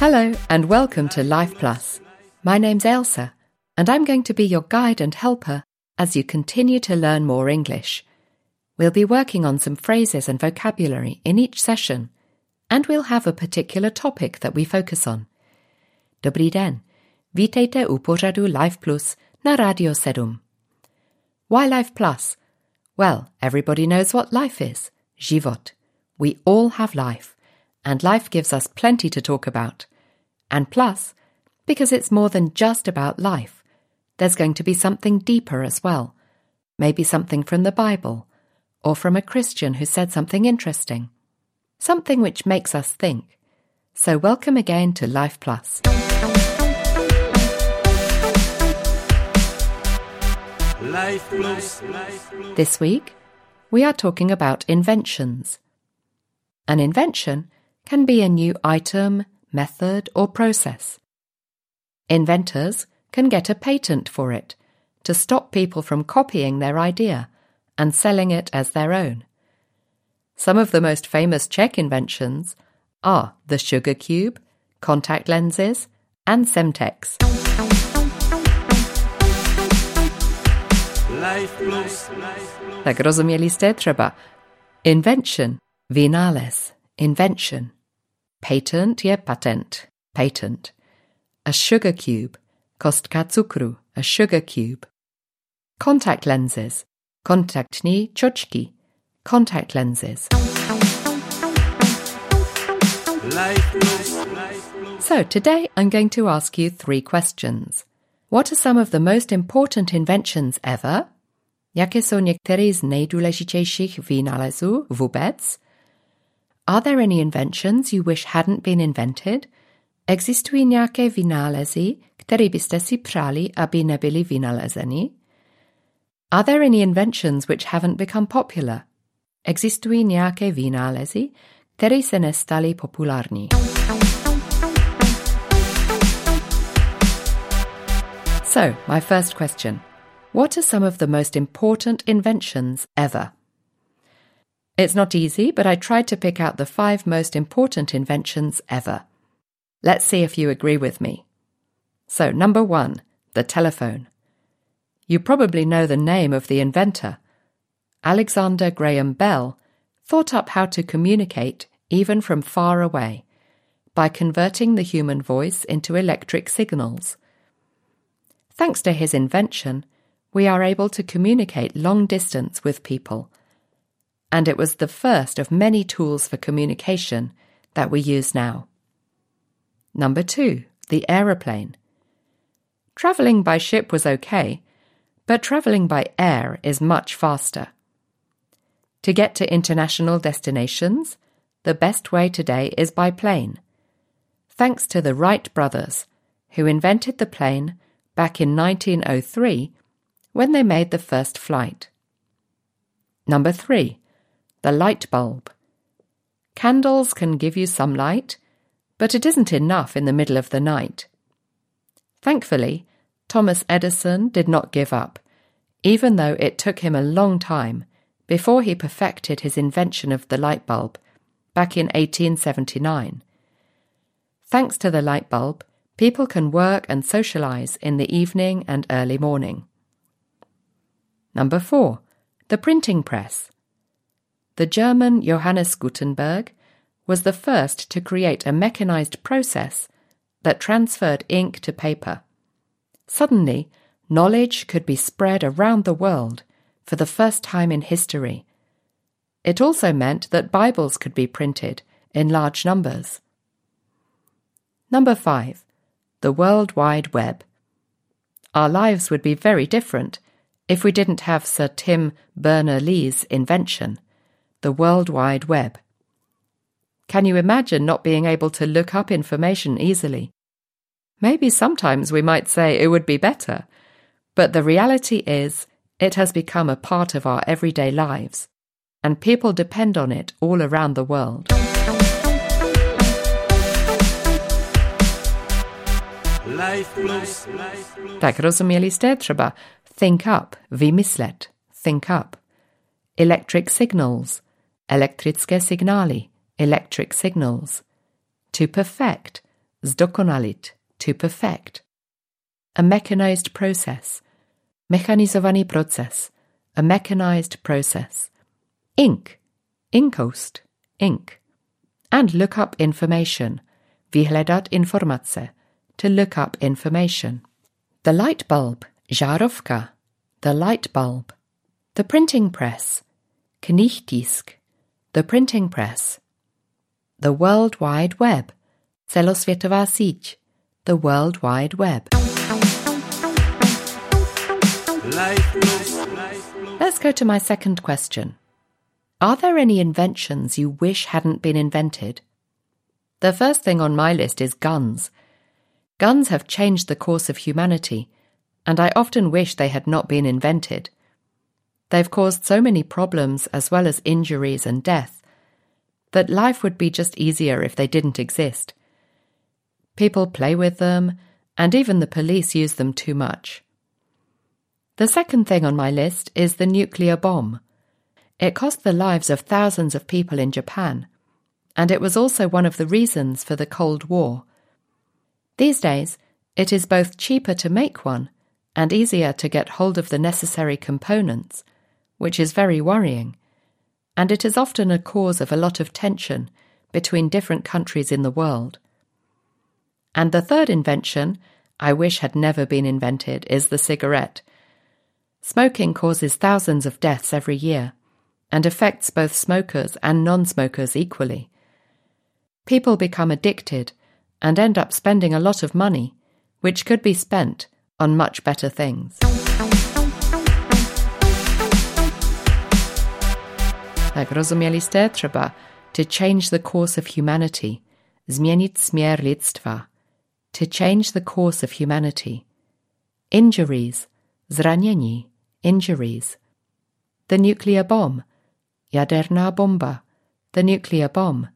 Hello and welcome to Life Plus. My name's Ailsa, and I'm going to be your guide and helper as you continue to learn more English. We'll be working on some phrases and vocabulary in each session, and we'll have a particular topic that we focus on. Dobrý den. Vítejte u pořadu Life Plus na Radio 7. Why Life Plus? Well, everybody knows what life is. Život. We all have life, and life gives us plenty to talk about. And plus, because it's more than just about life, there's going to be something deeper as well. Maybe something from the Bible, or from a Christian who said something interesting. Something which makes us think. So welcome again to Life Plus. Life Plus. This week, we are talking about inventions. An invention can be a new item, method, or process. Inventors can get a patent for it to stop people from copying their idea and selling it as their own. Some of the most famous Czech inventions are the sugar cube, contact lenses, and Semtex. Tak rozumieli jste třeba invention, vynález, invention. Patent yeah, patent, patent. A sugar cube, kostka cukru, a sugar cube. Contact lenses, kontaktní čočky, contact lenses. So today I'm going to ask you three questions. What are some of the most important inventions ever? Jakie są některé z nejdůležitějších vynálezů vůbec? Are there any inventions you wish hadn't been invented? Existují nějaké vynálezy, které byste si přáli, aby nebyly vynalezeny? Are there any inventions which haven't become popular? Existují nějaké vynálezy, které se nestaly populární? So, my first question. What are some of the most important inventions ever? It's not easy, but I tried to pick out the five most important inventions ever. Let's see if you agree with me. So, number one, the telephone. You probably know the name of the inventor. Alexander Graham Bell thought up how to communicate even from far away by converting the human voice into electric signals. Thanks to his invention, we are able to communicate long distance with people. And it was the first of many tools for communication that we use now. Number two, the aeroplane. Travelling by ship was okay, but travelling by air is much faster. To get to international destinations, the best way today is by plane. Thanks to the Wright brothers, who invented the plane back in 1903 when they made the first flight. Number three, the light bulb. Candles can give you some light, but it isn't enough in the middle of the night. Thankfully, Thomas Edison did not give up, even though it took him a long time before he perfected his invention of the light bulb back in 1879. Thanks to the light bulb, people can work and socialize in the evening and early morning. Number four, the printing press. The German Johannes Gutenberg was the first to create a mechanized process that transferred ink to paper. Suddenly, knowledge could be spread around the world for the first time in history. It also meant that Bibles could be printed in large numbers. Number five, the World Wide Web. Our lives would be very different if we didn't have Sir Tim Berners Lee's invention, the World Wide Web. Can you imagine not being able to look up information easily? Maybe sometimes we might say it would be better, but the reality is it has become a part of our everyday lives, and people depend on it all around the world. Tak rozumieliście? Trzeba think up, wymyśleć, think up. Electric signals, elektrickie signaly, electric signals. To perfect, zdokonalit, to perfect. A mechanized process, mechanizovaný proces, a mechanized process. Ink, inkost, ink. And look up information, vyhledat informace, to look up information. The light bulb, žárovka, the light bulb. The printing press, knihtisk, the printing press. The World Wide Web, celosvětová síť, the World Wide Web. Let's go to my second question. Are there any inventions you wish hadn't been invented? The first thing on my list is guns. Guns have changed the course of humanity, and I often wish they had not been invented. They've caused so many problems as well as injuries and death that life would be just easier if they didn't exist. People play with them, and even the police use them too much. The second thing on my list is the nuclear bomb. It cost the lives of thousands of people in Japan, and it was also one of the reasons for the Cold War. These days, it is both cheaper to make one and easier to get hold of the necessary components, which is very worrying, and it is often a cause of a lot of tension between different countries in the world. And the third invention I wish had never been invented is the cigarette. Smoking causes thousands of deaths every year and affects both smokers and non smokers equally. People become addicted and end up spending a lot of money, which could be spent on much better things. Tak rozumieliście? Trzeba to change the course of humanity, zmienić smier lidstwa, to change the course of humanity. Injuries, zranieni, injuries. The nuclear bomb, jaderna bomba, the nuclear bomb.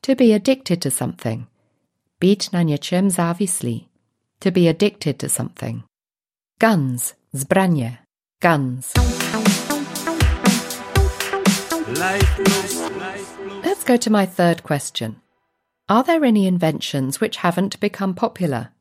To be addicted to something, být na něčem závislý, to be addicted to something. Guns, zbraně, guns. Let's go to my third question. Are there any inventions which haven't become popular?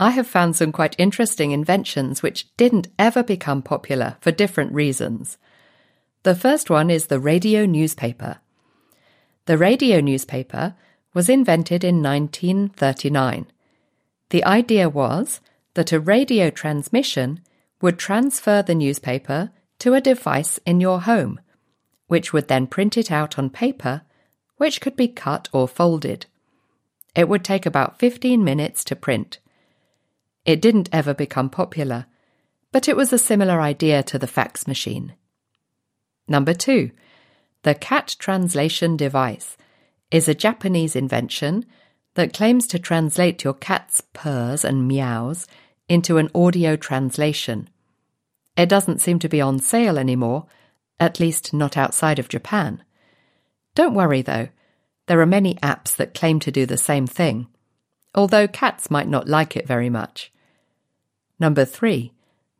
I have found some quite interesting inventions which didn't ever become popular for different reasons. The first one is the radio newspaper. The radio newspaper was invented in 1939. The idea was that a radio transmission would transfer the newspaper to a device in your home, which would then print it out on paper, which could be cut or folded. It would take about 15 minutes to print. It didn't ever become popular, but it was a similar idea to the fax machine. Number two, the cat translation device is a Japanese invention that claims to translate your cat's purrs and meows into an audio translation. It doesn't seem to be on sale anymore, at least not outside of Japan. Don't worry though, there are many apps that claim to do the same thing, although cats might not like it very much. Number three,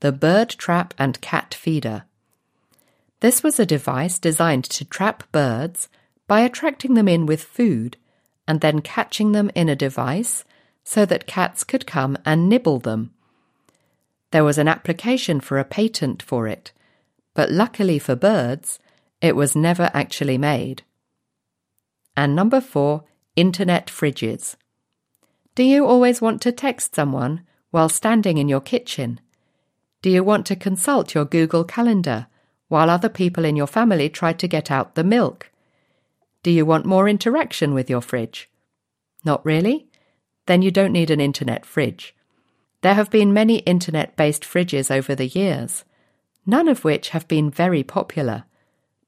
the bird trap and cat feeder. This was a device designed to trap birds by attracting them in with food and then catching them in a device so that cats could come and nibble them. There was an application for a patent for it, but luckily for birds, it was never actually made. And number four, internet fridges. Do you always want to text someone while standing in your kitchen? Do you want to consult your Google Calendar while other people in your family try to get out the milk? Do you want more interaction with your fridge? Not really? Then you don't need an internet fridge. There have been many internet based fridges over the years, none of which have been very popular,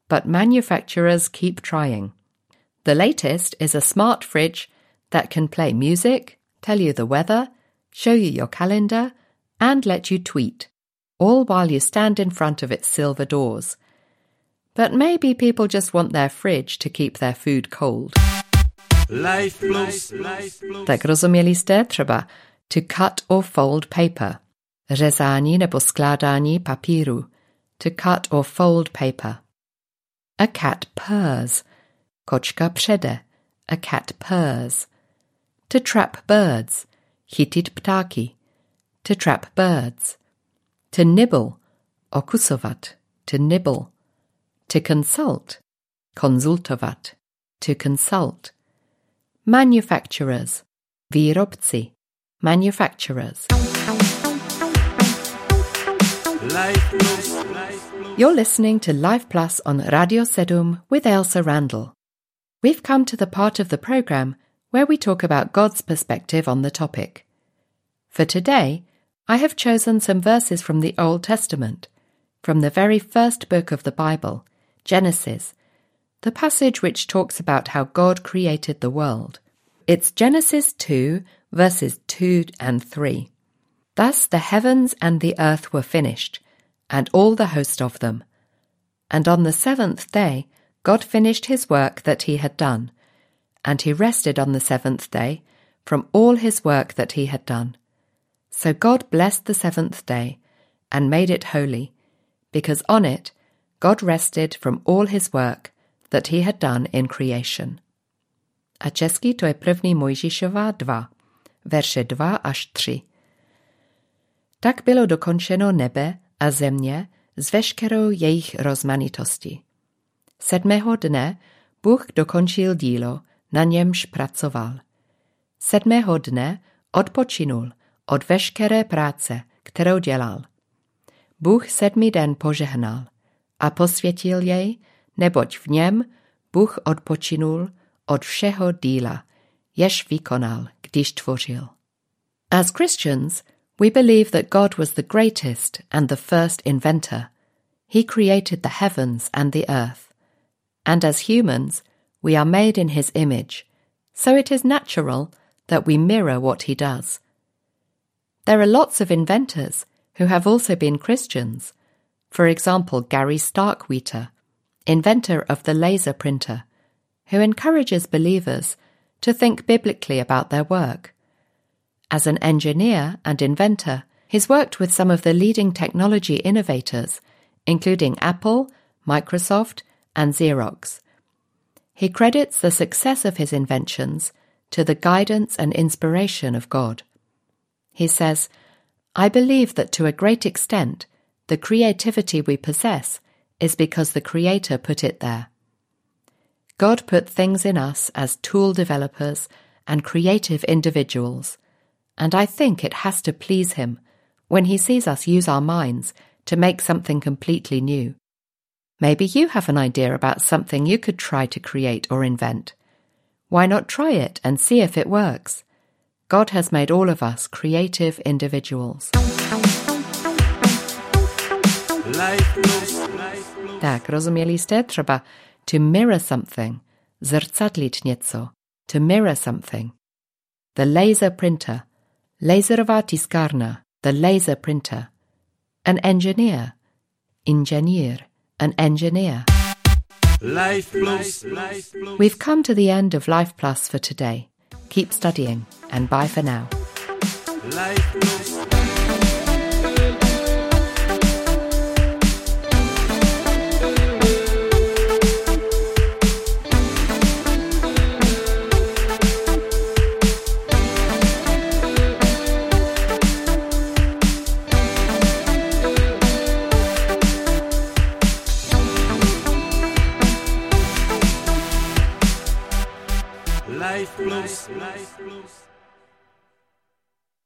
but manufacturers keep trying. The latest is a smart fridge that can play music, tell you the weather, show you your calendar, and let you tweet, all while you stand in front of its silver doors. But maybe people just want their fridge to keep their food cold. Life Plus. Life Plus. Tak rozumieliście? Trzeba to cut or fold paper. Řezání nebo skládání papíru. To cut or fold paper. A cat purrs. Kočka přede. A cat purrs. to trap birds, chytit ptáky, to trap birds, to nibble, okusovat, to nibble, to consult, konzultovat, to consult, manufacturers, výrobci, manufacturers. You're listening to Life Plus on Radio Sedum with Ailsa Randall. We've come to the part of the program where we talk about God's perspective on the topic. For today, I have chosen some verses from the Old Testament, from the very first book of the Bible, Genesis, the passage which talks about how God created the world. It's Genesis 2, verses 2 and 3. Thus the heavens and the earth were finished, and all the host of them. And on the seventh day God finished his work that he had done, and he rested on the seventh day from all his work that he had done. So God blessed the seventh day, and made it holy, because on it God rested from all his work that he had done in creation. A česky to je první Mojžíšova 2, verše 2 až 3. Tak bylo dokončeno nebe a země s veškerou jejich rozmanitostí. Sedmého dne Bůh dokončil dílo, na němž pracoval. Sedmého dne odpočinul od veškeré práce, kterou dělal. Bůh sedmý den požehnal a posvětil jej, neboť v něm Bůh odpočinul od všeho díla, jež vykonal, když tvořil. As Christians, we believe that God was the greatest and the first inventor. He created the heavens and the earth. And as humans, we are made in his image, so it is natural that we mirror what he does. There are lots of inventors who have also been Christians. For example, Gary Starkweather, inventor of the laser printer, who encourages believers to think biblically about their work. As an engineer and inventor, he's worked with some of the leading technology innovators, including Apple, Microsoft, and Xerox. He credits the success of his inventions to the guidance and inspiration of God. He says, I believe that to a great extent, the creativity we possess is because the Creator put it there. God put things in us as tool developers and creative individuals, and I think it has to please Him when He sees us use our minds to make something completely new. Maybe you have an idea about something you could try to create or invent. Why not try it and see if it works? God has made all of us creative individuals. Tak, rozumieli jste? Trzeba to mirror something, zrcadlić nieco, to mirror something. The laser printer, laserowa tiskarna, the laser printer. An engineer, inženýr, an engineer. Life Plus. Life Plus. We've come to the end of Life Plus for today. Keep studying, and bye for now.